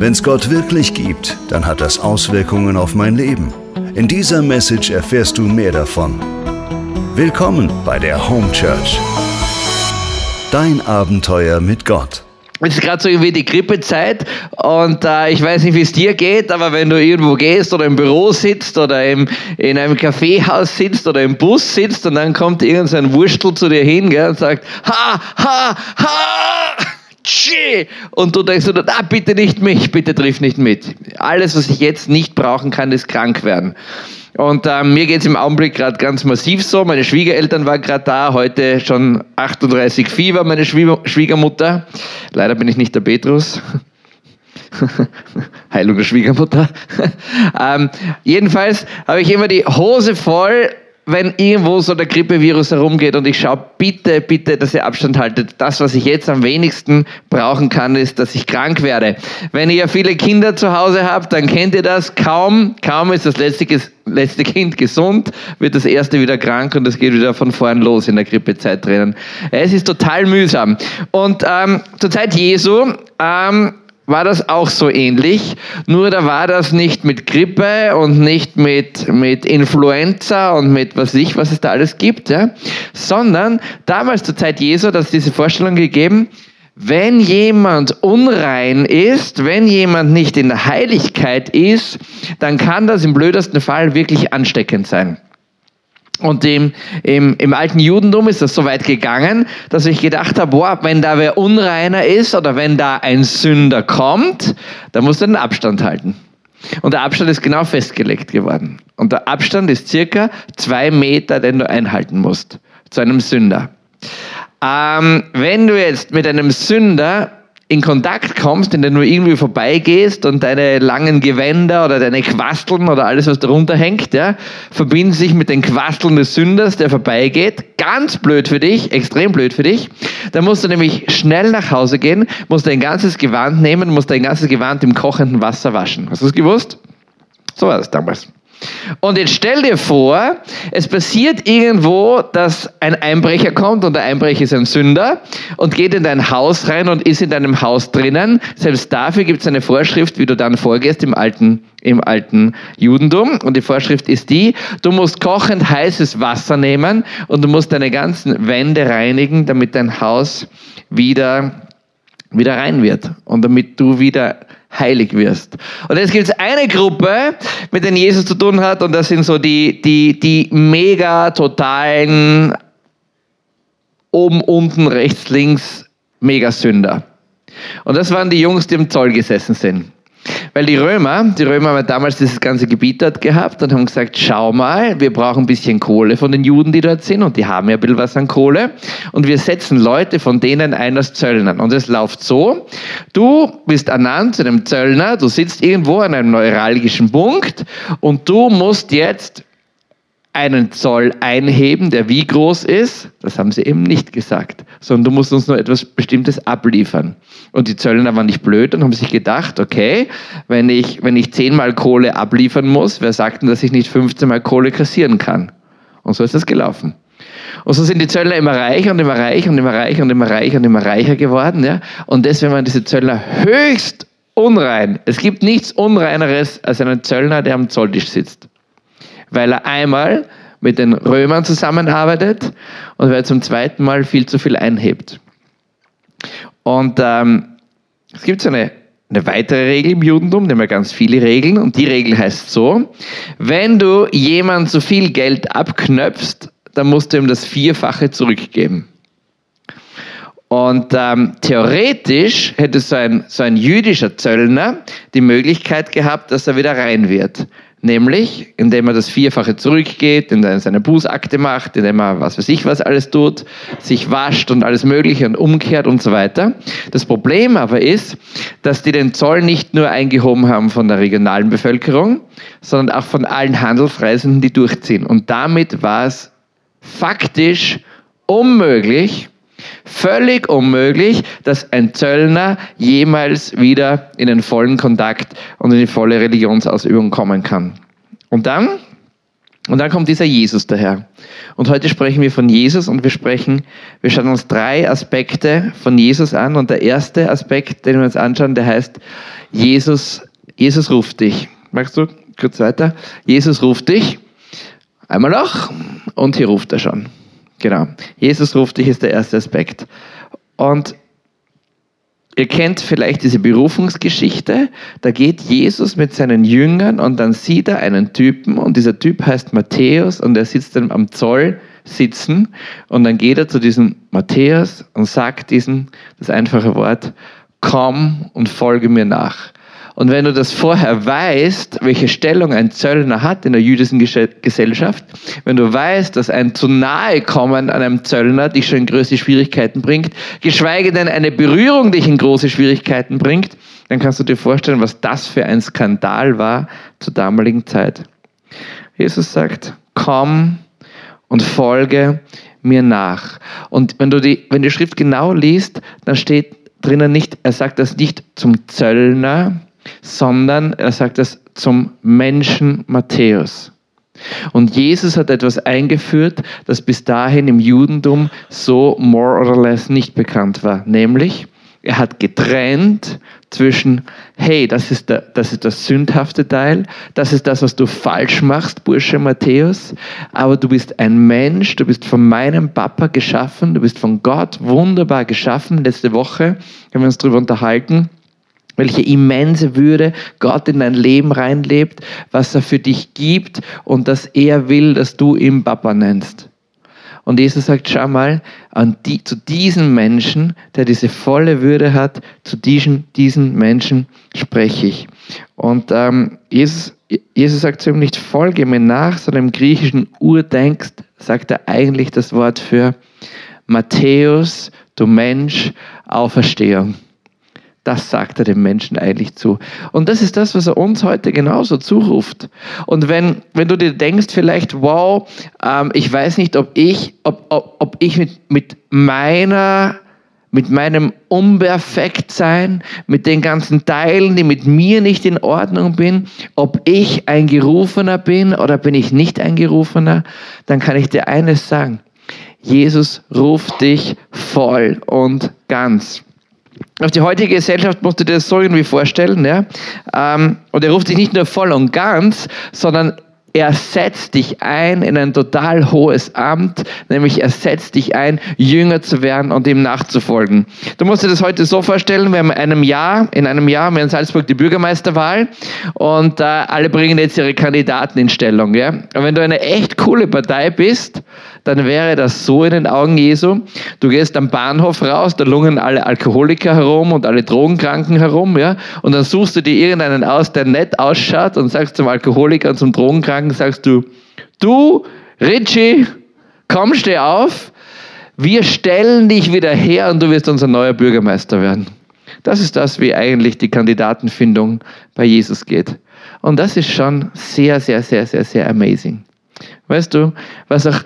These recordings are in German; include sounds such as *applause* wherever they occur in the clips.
Wenn es Gott wirklich gibt, dann hat das Auswirkungen auf mein Leben. In dieser Message erfährst du mehr davon. Willkommen bei der Home Church. Dein Abenteuer mit Gott. Es ist gerade so irgendwie die Grippezeit und äh, ich weiß nicht, wie es dir geht, aber wenn du irgendwo gehst oder im Büro sitzt oder im, in einem Kaffeehaus sitzt oder im Bus sitzt und dann kommt irgendein Wurstel zu dir hin gell, und sagt, ha, ha, ha, und du denkst, ah, bitte nicht mich, bitte triff nicht mit. Alles, was ich jetzt nicht brauchen kann, ist krank werden. Und äh, mir geht es im Augenblick gerade ganz massiv so. Meine Schwiegereltern waren gerade da, heute schon 38 Fieber, meine Schwiegermutter. Leider bin ich nicht der Petrus. *laughs* Heilung der Schwiegermutter. *laughs* ähm, jedenfalls habe ich immer die Hose voll wenn irgendwo so der Grippevirus herumgeht und ich schaue, bitte, bitte, dass ihr Abstand haltet. Das, was ich jetzt am wenigsten brauchen kann, ist, dass ich krank werde. Wenn ihr viele Kinder zu Hause habt, dann kennt ihr das. Kaum, kaum ist das letzte, letzte Kind gesund, wird das erste wieder krank und es geht wieder von vorn los in der Grippezeit drinnen. Es ist total mühsam. Und ähm, zur Zeit Jesu ähm, war das auch so ähnlich, nur da war das nicht mit Grippe und nicht mit, mit Influenza und mit was ich, was es da alles gibt, ja? sondern damals zur Zeit Jesu es diese Vorstellung gegeben, wenn jemand unrein ist, wenn jemand nicht in der Heiligkeit ist, dann kann das im blödesten Fall wirklich ansteckend sein. Und im, im, im alten Judentum ist das so weit gegangen, dass ich gedacht habe, boah, wenn da wer unreiner ist oder wenn da ein Sünder kommt, dann muss er den Abstand halten. Und der Abstand ist genau festgelegt geworden. Und der Abstand ist circa zwei Meter, den du einhalten musst zu einem Sünder. Ähm, wenn du jetzt mit einem Sünder in Kontakt kommst, in den du irgendwie vorbeigehst und deine langen Gewänder oder deine Quasteln oder alles, was darunter hängt, ja, verbinden sich mit den Quasteln des Sünders, der vorbeigeht. Ganz blöd für dich, extrem blöd für dich. Dann musst du nämlich schnell nach Hause gehen, musst dein ganzes Gewand nehmen, musst dein ganzes Gewand im kochenden Wasser waschen. Hast du es gewusst? So war das damals. Und jetzt stell dir vor, es passiert irgendwo, dass ein Einbrecher kommt und der Einbrecher ist ein Sünder und geht in dein Haus rein und ist in deinem Haus drinnen. Selbst dafür gibt es eine Vorschrift, wie du dann vorgehst im alten, im alten Judentum. Und die Vorschrift ist die, du musst kochend heißes Wasser nehmen und du musst deine ganzen Wände reinigen, damit dein Haus wieder, wieder rein wird und damit du wieder heilig wirst. Und jetzt gibt es eine Gruppe, mit der Jesus zu tun hat, und das sind so die, die, die mega totalen oben, unten, rechts, links Megasünder. Und das waren die Jungs, die im Zoll gesessen sind. Weil die Römer, die Römer haben damals dieses ganze Gebiet dort gehabt und haben gesagt, schau mal, wir brauchen ein bisschen Kohle von den Juden, die dort sind und die haben ja ein bisschen was an Kohle und wir setzen Leute von denen ein als Zöllnern. Und es läuft so, du bist ernannt zu einem Zöllner, du sitzt irgendwo an einem neuralgischen Punkt und du musst jetzt einen Zoll einheben, der wie groß ist, das haben sie eben nicht gesagt, sondern du musst uns nur etwas Bestimmtes abliefern. Und die Zöllner waren nicht blöd und haben sich gedacht, okay, wenn ich, wenn ich zehnmal Kohle abliefern muss, wer sagt denn, dass ich nicht 15 Mal Kohle kassieren kann? Und so ist das gelaufen. Und so sind die Zöllner immer reicher und immer reicher und immer reicher und immer reicher und immer reicher geworden. Ja? Und deswegen waren diese Zöllner höchst unrein. Es gibt nichts Unreineres als einen Zöllner, der am Zolltisch sitzt weil er einmal mit den Römern zusammenarbeitet und weil er zum zweiten Mal viel zu viel einhebt. Und ähm, es gibt so eine, eine weitere Regel im Judentum, die haben wir ganz viele Regeln, und die Regel heißt so, wenn du jemand so viel Geld abknöpfst, dann musst du ihm das Vierfache zurückgeben. Und ähm, theoretisch hätte so ein, so ein jüdischer Zöllner die Möglichkeit gehabt, dass er wieder rein wird. Nämlich, indem er das Vierfache zurückgeht, indem er seine Bußakte macht, indem er was weiß ich was alles tut, sich wascht und alles Mögliche und umkehrt und so weiter. Das Problem aber ist, dass die den Zoll nicht nur eingehoben haben von der regionalen Bevölkerung, sondern auch von allen Handelsreisenden, die durchziehen. Und damit war es faktisch unmöglich, Völlig unmöglich, dass ein Zöllner jemals wieder in den vollen Kontakt und in die volle Religionsausübung kommen kann. Und dann Und dann kommt dieser Jesus daher. Und heute sprechen wir von Jesus und wir sprechen, wir schauen uns drei Aspekte von Jesus an. Und der erste Aspekt, den wir uns anschauen, der heißt, Jesus, Jesus ruft dich. Magst du kurz weiter? Jesus ruft dich. Einmal noch. Und hier ruft er schon. Genau. Jesus ruft dich ist der erste Aspekt. Und Ihr kennt vielleicht diese Berufungsgeschichte. Da geht Jesus mit seinen Jüngern und dann sieht er einen Typen und dieser Typ heißt Matthäus und er sitzt dann am Zoll sitzen und dann geht er zu diesem Matthäus und sagt diesem das einfache Wort, komm und folge mir nach. Und wenn du das vorher weißt, welche Stellung ein Zöllner hat in der jüdischen Gesellschaft, wenn du weißt, dass ein zu nahe kommen an einem Zöllner dich schon in große Schwierigkeiten bringt, geschweige denn eine Berührung dich in große Schwierigkeiten bringt, dann kannst du dir vorstellen, was das für ein Skandal war zur damaligen Zeit. Jesus sagt, komm und folge mir nach. Und wenn du die, wenn die Schrift genau liest, dann steht drinnen nicht, er sagt das nicht zum Zöllner, sondern er sagt es zum Menschen Matthäus. Und Jesus hat etwas eingeführt, das bis dahin im Judentum so more or less nicht bekannt war, nämlich er hat getrennt zwischen, hey, das ist, der, das ist das sündhafte Teil, das ist das, was du falsch machst, Bursche Matthäus, aber du bist ein Mensch, du bist von meinem Papa geschaffen, du bist von Gott wunderbar geschaffen. Letzte Woche haben wir uns darüber unterhalten, welche immense Würde Gott in dein Leben reinlebt, was er für dich gibt und dass er will, dass du ihn Papa nennst. Und Jesus sagt, schau mal, an die, zu diesen Menschen, der diese volle Würde hat, zu diesen, diesen Menschen spreche ich. Und ähm, Jesus, Jesus sagt zu ihm nicht, folge mir nach, sondern im griechischen Urdenkst sagt er eigentlich das Wort für Matthäus, du Mensch, Auferstehung. Das sagt er dem Menschen eigentlich zu. Und das ist das, was er uns heute genauso zuruft. Und wenn, wenn du dir denkst, vielleicht, wow, ähm, ich weiß nicht, ob ich, ob, ob, ob ich mit, mit meiner mit meinem Unperfektsein, mit den ganzen Teilen, die mit mir nicht in Ordnung bin, ob ich ein Gerufener bin oder bin ich nicht ein Gerufener, dann kann ich dir eines sagen. Jesus ruft dich voll und ganz auf die heutige Gesellschaft musst du dir das so irgendwie vorstellen. Ja? Ähm, und er ruft dich nicht nur voll und ganz, sondern er setzt dich ein in ein total hohes Amt, nämlich er setzt dich ein, Jünger zu werden und ihm nachzufolgen. Du musst dir das heute so vorstellen, wir haben in einem Jahr, in einem Jahr haben wir in Salzburg die Bürgermeisterwahl und äh, alle bringen jetzt ihre Kandidaten in Stellung. Ja? Und wenn du eine echt coole Partei bist, dann wäre das so in den Augen Jesu. Du gehst am Bahnhof raus, da lungen alle Alkoholiker herum und alle Drogenkranken herum, ja, und dann suchst du dir irgendeinen aus, der nett ausschaut und sagst zum Alkoholiker und zum Drogenkranken, sagst du, du, Richie, komm, steh auf, wir stellen dich wieder her und du wirst unser neuer Bürgermeister werden. Das ist das, wie eigentlich die Kandidatenfindung bei Jesus geht. Und das ist schon sehr, sehr, sehr, sehr, sehr amazing. Weißt du, was auch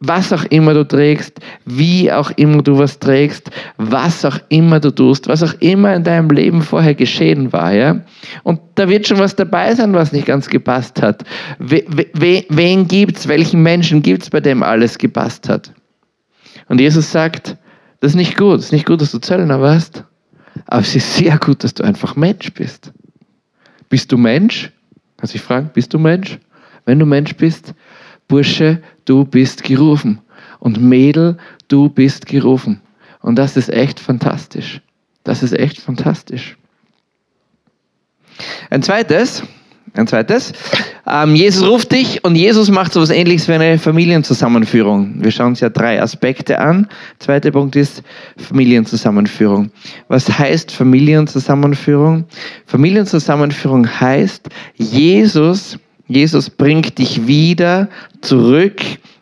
was auch immer du trägst, wie auch immer du was trägst, was auch immer du tust, was auch immer in deinem Leben vorher geschehen war, ja. Und da wird schon was dabei sein, was nicht ganz gepasst hat. We, we, wen gibt's, welchen Menschen gibt's, bei dem alles gepasst hat? Und Jesus sagt, das ist nicht gut, es ist nicht gut, dass du Zöllner warst, aber es ist sehr gut, dass du einfach Mensch bist. Bist du Mensch? Kannst du dich fragen, bist du Mensch? Wenn du Mensch bist, Bursche, du bist gerufen. Und Mädel, du bist gerufen. Und das ist echt fantastisch. Das ist echt fantastisch. Ein zweites, ein zweites. Ähm, Jesus ruft dich und Jesus macht so etwas ähnliches wie eine Familienzusammenführung. Wir schauen uns ja drei Aspekte an. Zweiter Punkt ist Familienzusammenführung. Was heißt Familienzusammenführung? Familienzusammenführung heißt, Jesus Jesus bringt dich wieder zurück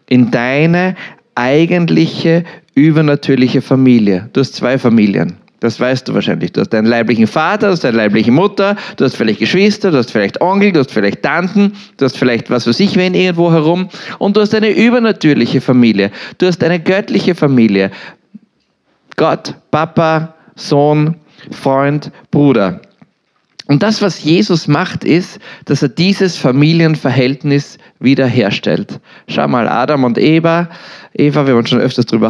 in deine eigentliche übernatürliche Familie. Du hast zwei Familien. Das weißt du wahrscheinlich. Du hast deinen leiblichen Vater, du hast deine leibliche Mutter, du hast vielleicht Geschwister, du hast vielleicht Onkel, du hast vielleicht Tanten, du hast vielleicht was für sich wen irgendwo herum und du hast eine übernatürliche Familie. Du hast eine göttliche Familie. Gott, Papa, Sohn, Freund, Bruder. Und das, was Jesus macht, ist, dass er dieses Familienverhältnis wiederherstellt. Schau mal, Adam und Eva, Eva, wir haben uns schon öfters darüber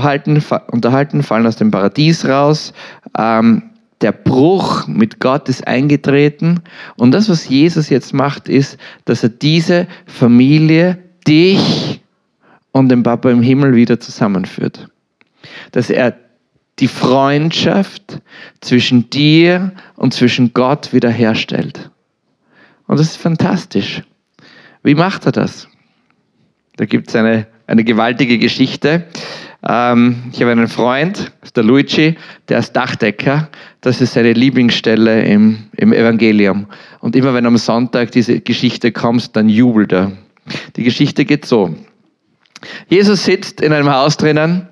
unterhalten, fallen aus dem Paradies raus. Ähm, der Bruch mit Gott ist eingetreten. Und das, was Jesus jetzt macht, ist, dass er diese Familie, dich und den Papa im Himmel wieder zusammenführt. Dass er die Freundschaft zwischen dir und zwischen Gott wiederherstellt. Und das ist fantastisch. Wie macht er das? Da gibt es eine, eine gewaltige Geschichte. Ähm, ich habe einen Freund, der Luigi, der ist Dachdecker. Das ist seine Lieblingsstelle im, im Evangelium. Und immer wenn am Sonntag diese Geschichte kommt, dann jubelt er. Die Geschichte geht so. Jesus sitzt in einem Haus drinnen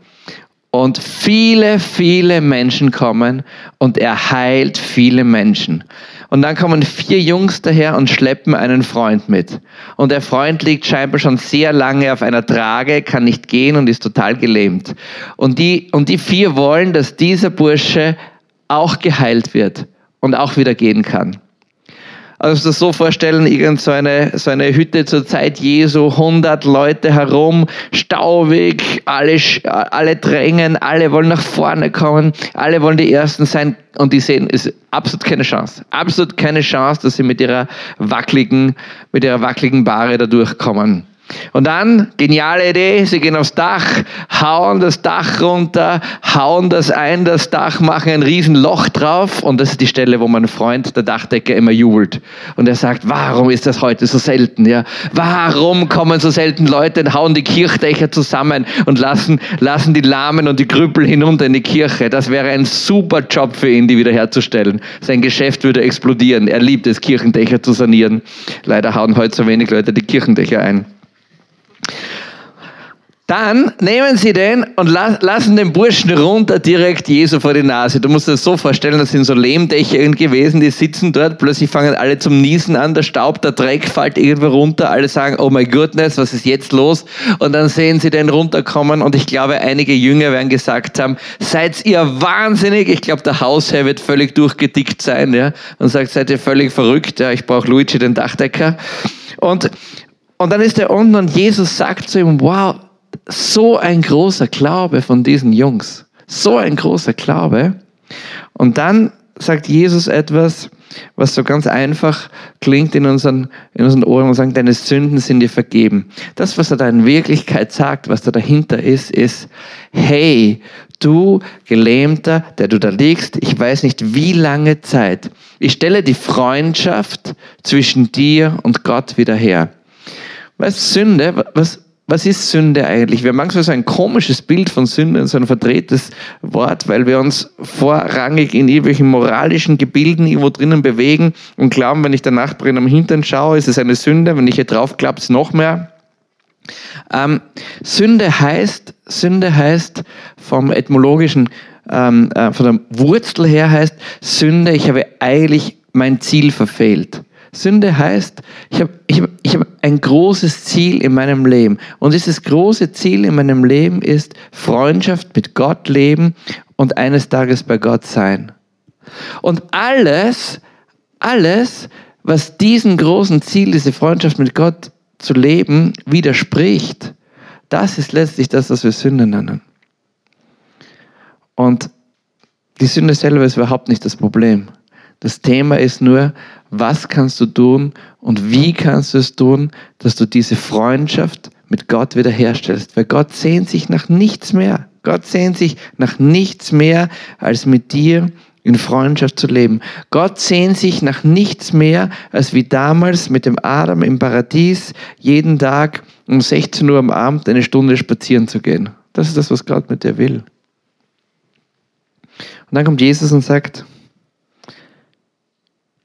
und viele, viele Menschen kommen und er heilt viele Menschen. Und dann kommen vier Jungs daher und schleppen einen Freund mit. Und der Freund liegt scheinbar schon sehr lange auf einer Trage, kann nicht gehen und ist total gelähmt. Und die, und die vier wollen, dass dieser Bursche auch geheilt wird und auch wieder gehen kann. Also das so vorstellen, irgend so eine, so eine Hütte zur Zeit Jesu, 100 Leute herum, staubig, alle, alle drängen, alle wollen nach vorne kommen, alle wollen die Ersten sein und die sehen, es ist absolut keine Chance. Absolut keine Chance, dass sie mit ihrer wackeligen, mit ihrer wackeligen Bahre da durchkommen. Und dann, geniale Idee, sie gehen aufs Dach, hauen das Dach runter, hauen das ein, das Dach, machen ein riesen Loch drauf und das ist die Stelle, wo mein Freund, der Dachdecker, immer jubelt. Und er sagt, warum ist das heute so selten? Ja? Warum kommen so selten Leute und hauen die Kirchdächer zusammen und lassen, lassen die Lahmen und die Krüppel hinunter in die Kirche? Das wäre ein super Job für ihn, die wiederherzustellen. Sein Geschäft würde explodieren. Er liebt es, Kirchendächer zu sanieren. Leider hauen heute so wenig Leute die Kirchendächer ein. Dann nehmen sie den und lassen den Burschen runter direkt Jesu vor die Nase. Du musst dir das so vorstellen, das sind so Lehmdächer gewesen, die sitzen dort, plötzlich fangen alle zum Niesen an, der Staub, der Dreck fällt irgendwo runter, alle sagen, oh my goodness, was ist jetzt los? Und dann sehen sie den runterkommen und ich glaube, einige Jünger werden gesagt haben, seid ihr wahnsinnig? Ich glaube, der Hausherr wird völlig durchgedickt sein, ja, und sagt, seid ihr völlig verrückt? Ja, ich brauche Luigi, den Dachdecker. Und, und dann ist er unten und Jesus sagt zu ihm, wow, so ein großer Glaube von diesen Jungs. So ein großer Glaube. Und dann sagt Jesus etwas, was so ganz einfach klingt in unseren, in unseren Ohren und sagt, deine Sünden sind dir vergeben. Das, was er da in Wirklichkeit sagt, was da dahinter ist, ist, hey, du Gelähmter, der du da liegst, ich weiß nicht wie lange Zeit, ich stelle die Freundschaft zwischen dir und Gott wieder her. Was Sünde, was, was ist Sünde eigentlich? Wir haben manchmal so ein komisches Bild von Sünde, so ein verdrehtes Wort, weil wir uns vorrangig in irgendwelchen moralischen Gebilden irgendwo drinnen bewegen und glauben, wenn ich der Nachbarin am Hintern schaue, ist es eine Sünde, wenn ich hier drauf klappe, noch mehr. Ähm, Sünde heißt, Sünde heißt vom etymologischen, ähm, äh, von der Wurzel her heißt Sünde, ich habe eigentlich mein Ziel verfehlt. Sünde heißt, ich habe ich hab, ich hab ein großes Ziel in meinem Leben. Und dieses große Ziel in meinem Leben ist Freundschaft mit Gott leben und eines Tages bei Gott sein. Und alles, alles, was diesem großen Ziel, diese Freundschaft mit Gott zu leben, widerspricht, das ist letztlich das, was wir Sünde nennen. Und die Sünde selber ist überhaupt nicht das Problem. Das Thema ist nur, was kannst du tun und wie kannst du es tun, dass du diese Freundschaft mit Gott wiederherstellst. Weil Gott sehnt sich nach nichts mehr. Gott sehnt sich nach nichts mehr, als mit dir in Freundschaft zu leben. Gott sehnt sich nach nichts mehr, als wie damals mit dem Adam im Paradies jeden Tag um 16 Uhr am Abend eine Stunde spazieren zu gehen. Das ist das, was Gott mit dir will. Und dann kommt Jesus und sagt,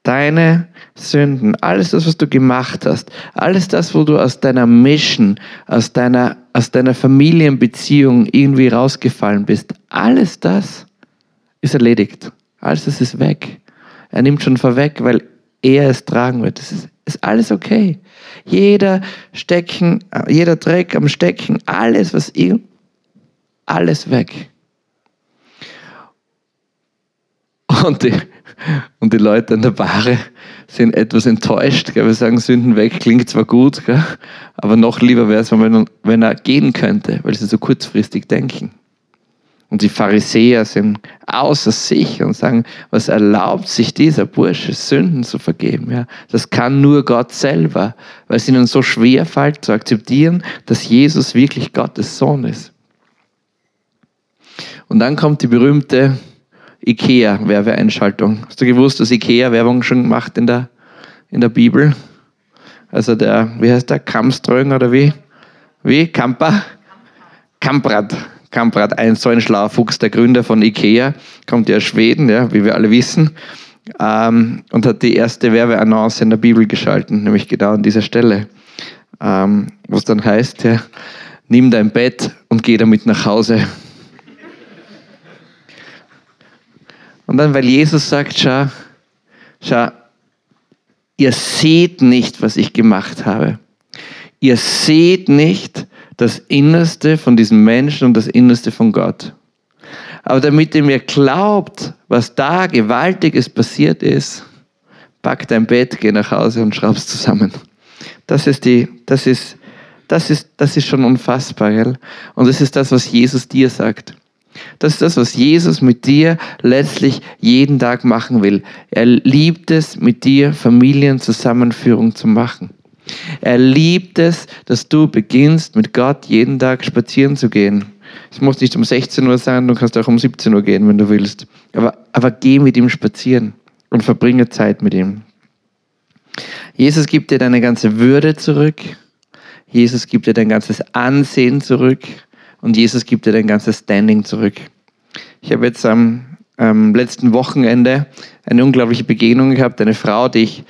deine Sünden, alles das, was du gemacht hast, alles das, wo du aus deiner Mission, aus deiner, aus deiner Familienbeziehung irgendwie rausgefallen bist, alles das ist erledigt. Alles das ist weg. Er nimmt schon vorweg, weil er es tragen wird. Das ist, ist alles okay. Jeder Stecken, jeder Dreck am Stecken, alles, was ihm, alles weg. Und die, Und die Leute an der Bahre sind etwas enttäuscht. Gell? Wir sagen, Sünden weg, klingt zwar gut, gell? aber noch lieber wäre es, wenn, wenn er gehen könnte, weil sie so kurzfristig denken. Und die Pharisäer sind außer sich und sagen, was erlaubt sich dieser Bursche, Sünden zu vergeben? Ja, das kann nur Gott selber, weil es ihnen so schwer fällt zu akzeptieren, dass Jesus wirklich Gottes Sohn ist. Und dann kommt die berühmte IKEA-Werbeeinschaltung. Hast du gewusst, dass IKEA Werbung schon macht in der, in der Bibel? Also der, wie heißt der, Kamströng oder wie? Wie? Kamper? Kamprad. Kamprad, ein so ein schlauer Fuchs, der Gründer von IKEA, kommt ja aus Schweden, ja, wie wir alle wissen, ähm, und hat die erste Werbeannonce in der Bibel geschalten, nämlich genau an dieser Stelle, ähm, wo es dann heißt, ja, nimm dein Bett und geh damit nach Hause. Und dann, weil Jesus sagt, schau, schau, ihr seht nicht, was ich gemacht habe. Ihr seht nicht das Innerste von diesem Menschen und das Innerste von Gott. Aber damit ihr mir glaubt, was da Gewaltiges passiert ist, pack dein Bett, geh nach Hause und schraub's zusammen. Das ist die, das ist, das ist, das ist schon unfassbar, gell? Und das ist das, was Jesus dir sagt. Das ist das, was Jesus mit dir letztlich jeden Tag machen will. Er liebt es, mit dir Familienzusammenführung zu machen. Er liebt es, dass du beginnst, mit Gott jeden Tag spazieren zu gehen. Es muss nicht um 16 Uhr sein, du kannst auch um 17 Uhr gehen, wenn du willst. Aber, aber geh mit ihm spazieren und verbringe Zeit mit ihm. Jesus gibt dir deine ganze Würde zurück. Jesus gibt dir dein ganzes Ansehen zurück und Jesus gibt dir dein ganzes Standing zurück. Ich habe jetzt am, am letzten Wochenende eine unglaubliche Begegnung gehabt, eine Frau, die ich,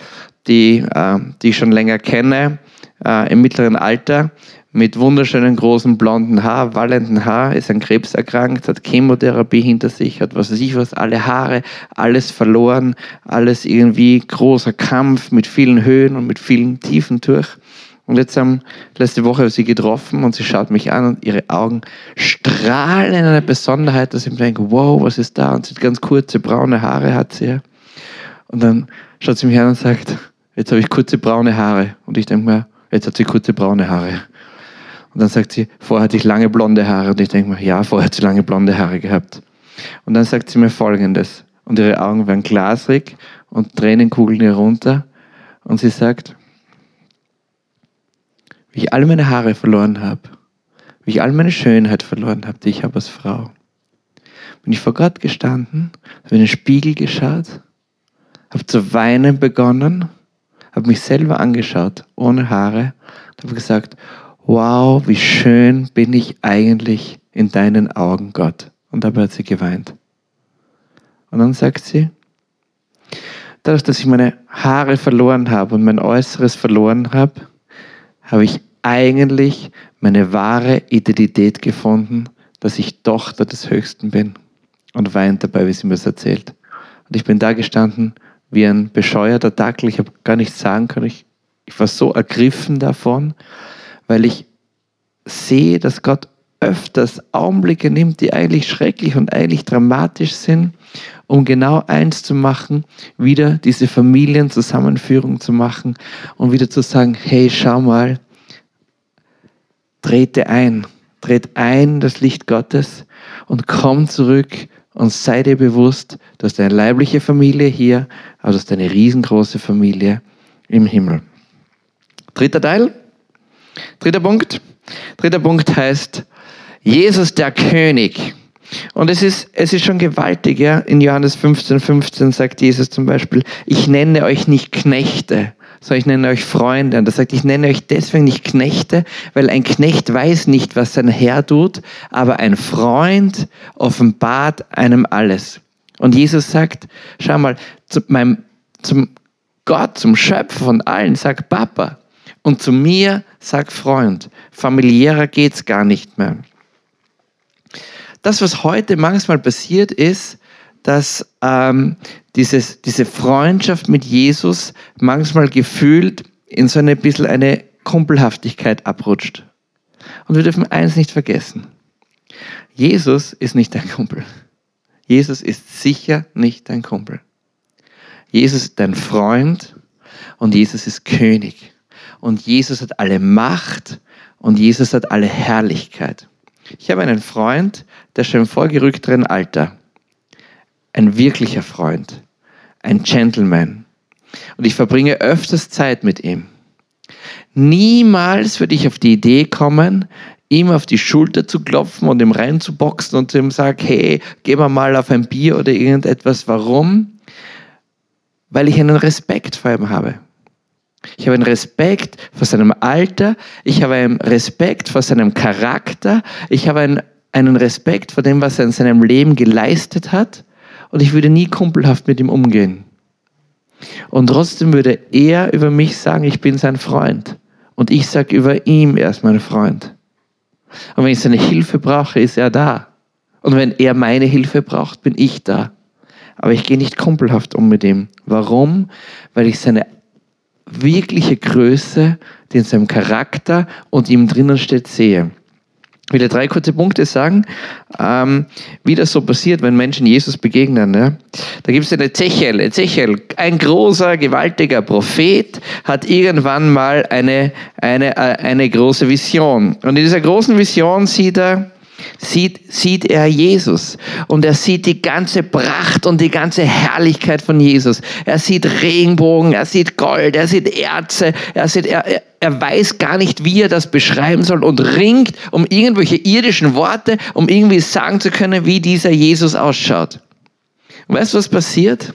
die, äh, die ich schon länger kenne, äh, im mittleren Alter, mit wunderschönen großen blonden Haar, wallenden Haar, ist an Krebs erkrankt, hat Chemotherapie hinter sich, hat was weiß ich was, alle Haare, alles verloren, alles irgendwie großer Kampf mit vielen Höhen und mit vielen Tiefen durch. Und jetzt haben letzte Woche sie getroffen und sie schaut mich an und ihre Augen strahlen in einer Besonderheit, dass ich mir denke, wow, was ist da? Und sie hat ganz kurze braune Haare hat sie. Und dann schaut sie mich an und sagt, jetzt habe ich kurze braune Haare. Und ich denke mir, jetzt hat sie kurze braune Haare. Und dann sagt sie, vorher hatte ich lange blonde Haare. Und ich denke mir, ja, vorher hat sie lange blonde Haare gehabt. Und dann sagt sie mir Folgendes. Und ihre Augen werden glasrig und Tränen kugeln ihr runter. Und sie sagt, wie ich all meine Haare verloren habe, wie ich all meine Schönheit verloren habe, die ich habe als Frau. Bin ich vor Gott gestanden, habe in den Spiegel geschaut, habe zu weinen begonnen, habe mich selber angeschaut, ohne Haare, und habe gesagt, wow, wie schön bin ich eigentlich in deinen Augen, Gott. Und dabei hat sie geweint. Und dann sagt sie, dadurch, dass ich meine Haare verloren habe und mein Äußeres verloren habe, habe ich eigentlich meine wahre Identität gefunden, dass ich Tochter des Höchsten bin. Und weint dabei, wie sie mir das erzählt. Und ich bin da gestanden wie ein bescheuerter Dackel. Ich habe gar nichts sagen können. Ich, ich war so ergriffen davon, weil ich sehe, dass Gott öfters Augenblicke nimmt, die eigentlich schrecklich und eigentlich dramatisch sind, um genau eins zu machen, wieder diese Familienzusammenführung zu machen und wieder zu sagen, hey, schau mal, trete ein, trete ein das Licht Gottes und komm zurück und sei dir bewusst, du hast eine leibliche Familie hier, aber du hast eine riesengroße Familie im Himmel. Dritter Teil, dritter Punkt. Dritter Punkt heißt, Jesus der König. Und es ist, es ist schon gewaltig, ja. In Johannes 15, 15 sagt Jesus zum Beispiel, ich nenne euch nicht Knechte, sondern ich nenne euch Freunde. Und er sagt, ich nenne euch deswegen nicht Knechte, weil ein Knecht weiß nicht, was sein Herr tut, aber ein Freund offenbart einem alles. Und Jesus sagt, schau mal, zu meinem, zum Gott, zum Schöpfer von allen, sag Papa. Und zu mir sag Freund. Familiärer geht's gar nicht mehr. Das, was heute manchmal passiert, ist, dass ähm, dieses, diese Freundschaft mit Jesus manchmal gefühlt in so ein bisschen eine Kumpelhaftigkeit abrutscht. Und wir dürfen eins nicht vergessen. Jesus ist nicht dein Kumpel. Jesus ist sicher nicht dein Kumpel. Jesus ist dein Freund und Jesus ist König. Und Jesus hat alle Macht und Jesus hat alle Herrlichkeit. Ich habe einen Freund, der schon im vorgerückteren Alter, ein wirklicher Freund, ein Gentleman. Und ich verbringe öfters Zeit mit ihm. Niemals würde ich auf die Idee kommen, ihm auf die Schulter zu klopfen und ihm reinzuboxen und ihm sagen, hey, geh mal auf ein Bier oder irgendetwas. Warum? Weil ich einen Respekt vor ihm habe. Ich habe einen Respekt vor seinem Alter, ich habe einen Respekt vor seinem Charakter, ich habe einen, einen Respekt vor dem, was er in seinem Leben geleistet hat und ich würde nie kumpelhaft mit ihm umgehen. Und trotzdem würde er über mich sagen, ich bin sein Freund. Und ich sage über ihm, er ist mein Freund. Und wenn ich seine Hilfe brauche, ist er da. Und wenn er meine Hilfe braucht, bin ich da. Aber ich gehe nicht kumpelhaft um mit ihm. Warum? Weil ich seine wirkliche Größe, die in seinem Charakter und ihm drinnen steht, sehe. Will dir drei kurze Punkte sagen, ähm, wie das so passiert, wenn Menschen Jesus begegnen. Ja? Da gibt es eine Ezechiel. Ezechiel, ein großer, gewaltiger Prophet, hat irgendwann mal eine, eine, äh, eine große Vision. Und in dieser großen Vision sieht er sieht, sieht er Jesus und er sieht die ganze Pracht und die ganze Herrlichkeit von Jesus. Er sieht Regenbogen, er sieht Gold, er sieht Erze, er, sieht, er, er weiß gar nicht, wie er das beschreiben soll und ringt um irgendwelche irdischen Worte, um irgendwie sagen zu können, wie dieser Jesus ausschaut. Und weißt du, was passiert?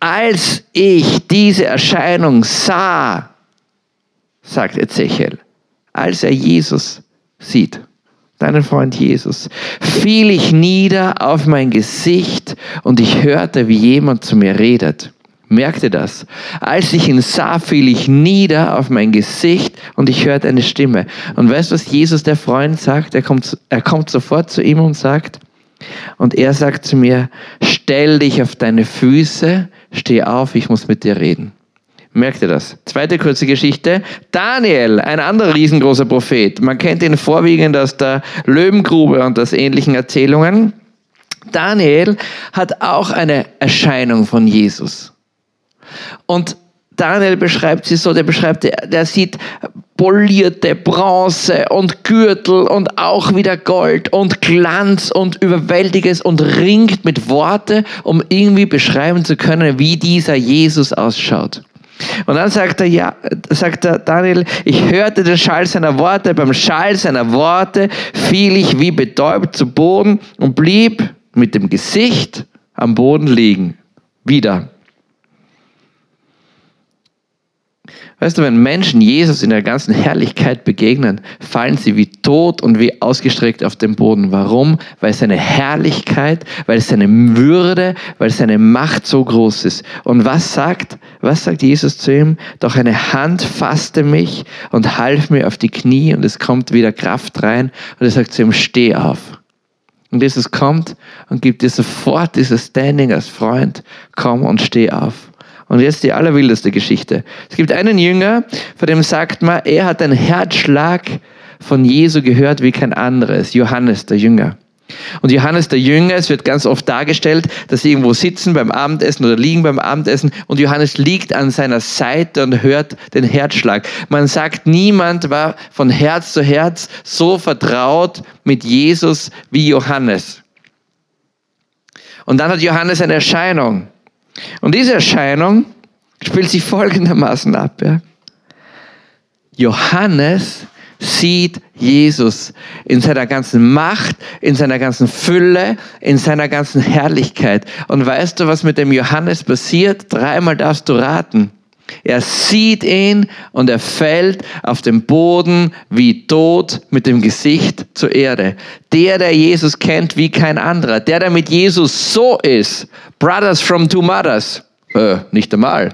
Als ich diese Erscheinung sah, sagt Ezechiel, als er Jesus sieht, deinen Freund Jesus, fiel ich nieder auf mein Gesicht und ich hörte, wie jemand zu mir redet. Merkte das? Als ich ihn sah, fiel ich nieder auf mein Gesicht und ich hörte eine Stimme. Und weißt du, was Jesus, der Freund, sagt? Er kommt, er kommt sofort zu ihm und sagt, und er sagt zu mir, stell dich auf deine Füße, steh auf, ich muss mit dir reden. Merkt ihr das? Zweite kurze Geschichte. Daniel, ein anderer riesengroßer Prophet. Man kennt ihn vorwiegend aus der Löwengrube und aus ähnlichen Erzählungen. Daniel hat auch eine Erscheinung von Jesus. Und Daniel beschreibt sie so, der beschreibt, der, sieht polierte Bronze und Gürtel und auch wieder Gold und Glanz und Überwältiges und ringt mit Worte, um irgendwie beschreiben zu können, wie dieser Jesus ausschaut. Und dann sagt er, ja, sagt er, Daniel, ich hörte den Schall seiner Worte, beim Schall seiner Worte fiel ich wie betäubt zu Boden und blieb mit dem Gesicht am Boden liegen. Wieder. Weißt du, wenn Menschen Jesus in der ganzen Herrlichkeit begegnen, fallen sie wie tot und wie ausgestreckt auf den Boden. Warum? Weil seine Herrlichkeit, weil seine Würde, weil seine Macht so groß ist. Und was sagt, was sagt Jesus zu ihm? Doch eine Hand fasste mich und half mir auf die Knie und es kommt wieder Kraft rein und er sagt zu ihm, steh auf. Und Jesus kommt und gibt dir sofort dieses Standing als Freund, komm und steh auf. Und jetzt die allerwildeste Geschichte. Es gibt einen Jünger, von dem sagt man, er hat einen Herzschlag von Jesu gehört wie kein anderes. Johannes, der Jünger. Und Johannes der Jünger, es wird ganz oft dargestellt, dass sie irgendwo sitzen beim Abendessen oder liegen beim Abendessen und Johannes liegt an seiner Seite und hört den Herzschlag. Man sagt, niemand war von Herz zu Herz so vertraut mit Jesus wie Johannes. Und dann hat Johannes eine Erscheinung. Und diese Erscheinung spielt sich folgendermaßen ab. Ja. Johannes sieht Jesus in seiner ganzen Macht, in seiner ganzen Fülle, in seiner ganzen Herrlichkeit. Und weißt du, was mit dem Johannes passiert? Dreimal darfst du raten. Er sieht ihn und er fällt auf den Boden wie tot mit dem Gesicht zur Erde. Der, der Jesus kennt wie kein anderer, der, der mit Jesus so ist, Brothers from two mothers, äh, nicht einmal,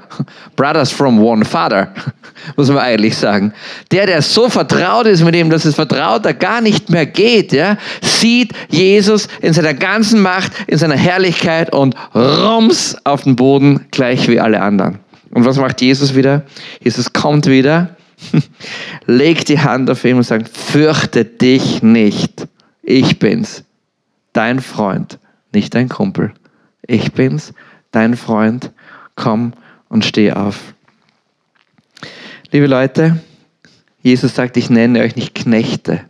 Brothers from one father, *laughs* muss man eigentlich sagen. Der, der so vertraut ist mit ihm, dass es vertrauter gar nicht mehr geht, ja, sieht Jesus in seiner ganzen Macht, in seiner Herrlichkeit und rums auf den Boden, gleich wie alle anderen. Und was macht Jesus wieder? Jesus kommt wieder, *laughs* legt die Hand auf ihn und sagt, fürchte dich nicht. Ich bin's, dein Freund, nicht dein Kumpel. Ich bin's, dein Freund. komm und steh auf. Liebe Leute, Jesus sagt, ich nenne euch nicht Knechte,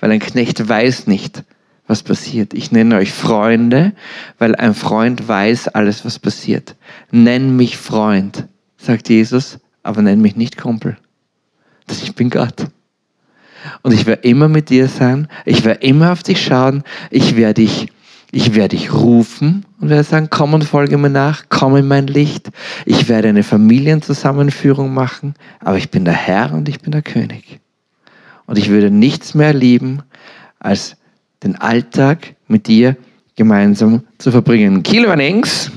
weil ein Knecht weiß nicht, was passiert. Ich nenne euch Freunde, weil ein Freund weiß alles, was passiert. Nenn mich Freund, sagt Jesus, aber nenn mich nicht Kumpel. Ich bin Gott. Und ich werde immer mit dir sein. Ich werde immer auf dich schauen. Ich werde dich, ich werde dich rufen und werde sagen, komm und folge mir nach. Komm in mein Licht. Ich werde eine Familienzusammenführung machen. Aber ich bin der Herr und ich bin der König. Und ich würde nichts mehr lieben, als den Alltag mit dir gemeinsam zu verbringen. Key Learnings.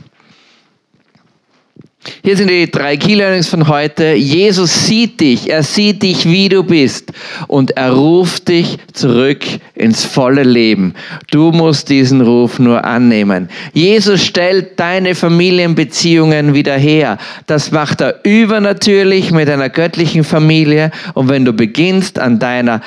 Hier sind die drei Key Learnings von heute. Jesus sieht dich, er sieht dich, wie du bist und er ruft dich zurück ins volle Leben. Du musst diesen Ruf nur annehmen. Jesus stellt deine Familienbeziehungen wieder her. Das macht er übernatürlich mit einer göttlichen Familie und wenn du beginnst an deiner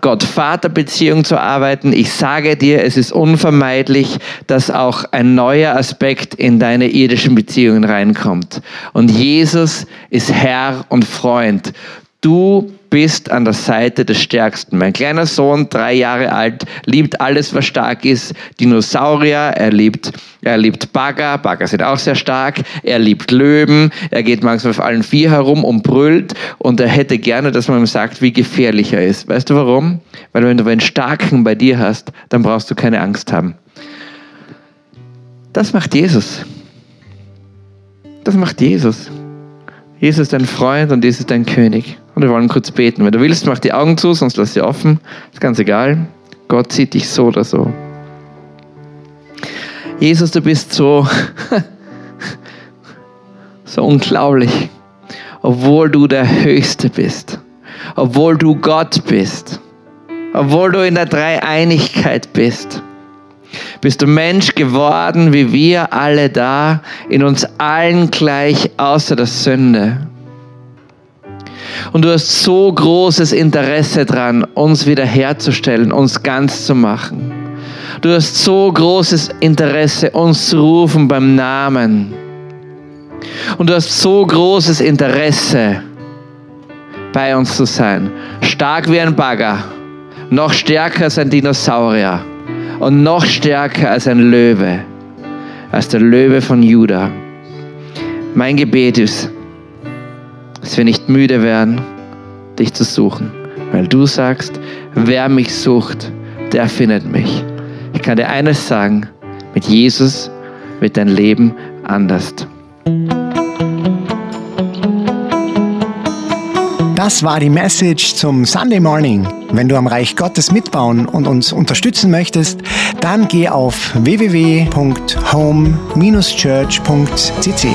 Gott-Vater-Beziehung zu arbeiten, ich sage dir, es ist unvermeidlich, dass auch ein neuer Aspekt in deine irdischen Beziehungen reinkommt. Und Jesus ist Herr und Freund. Du bist an der Seite des Stärksten. Mein kleiner Sohn, drei Jahre alt, liebt alles, was stark ist. Dinosaurier, er liebt, er liebt Bagger. Bagger sind auch sehr stark. Er liebt Löwen. Er geht manchmal auf allen vier herum und brüllt. Und er hätte gerne, dass man ihm sagt, wie gefährlich er ist. Weißt du warum? Weil wenn du einen Starken bei dir hast, dann brauchst du keine Angst haben. Das macht Jesus. Das macht Jesus. Jesus ist dein Freund und Jesus ist dein König. Und wir wollen kurz beten. Wenn du willst, mach die Augen zu, sonst lass sie offen. Ist ganz egal. Gott sieht dich so oder so. Jesus, du bist so, so unglaublich. Obwohl du der Höchste bist. Obwohl du Gott bist. Obwohl du in der Dreieinigkeit bist. Bist du Mensch geworden, wie wir alle da, in uns allen gleich außer der Sünde. Und du hast so großes Interesse daran, uns wiederherzustellen, uns ganz zu machen. Du hast so großes Interesse, uns zu rufen beim Namen. Und du hast so großes Interesse, bei uns zu sein. Stark wie ein Bagger, noch stärker als ein Dinosaurier und noch stärker als ein Löwe, als der Löwe von Juda. Mein Gebet ist, dass wir nicht müde werden, dich zu suchen, weil du sagst, wer mich sucht, der findet mich. Ich kann dir eines sagen, mit Jesus wird dein Leben anders. Das war die Message zum Sunday Morning. Wenn du am Reich Gottes mitbauen und uns unterstützen möchtest, dann geh auf www.home-church.cc.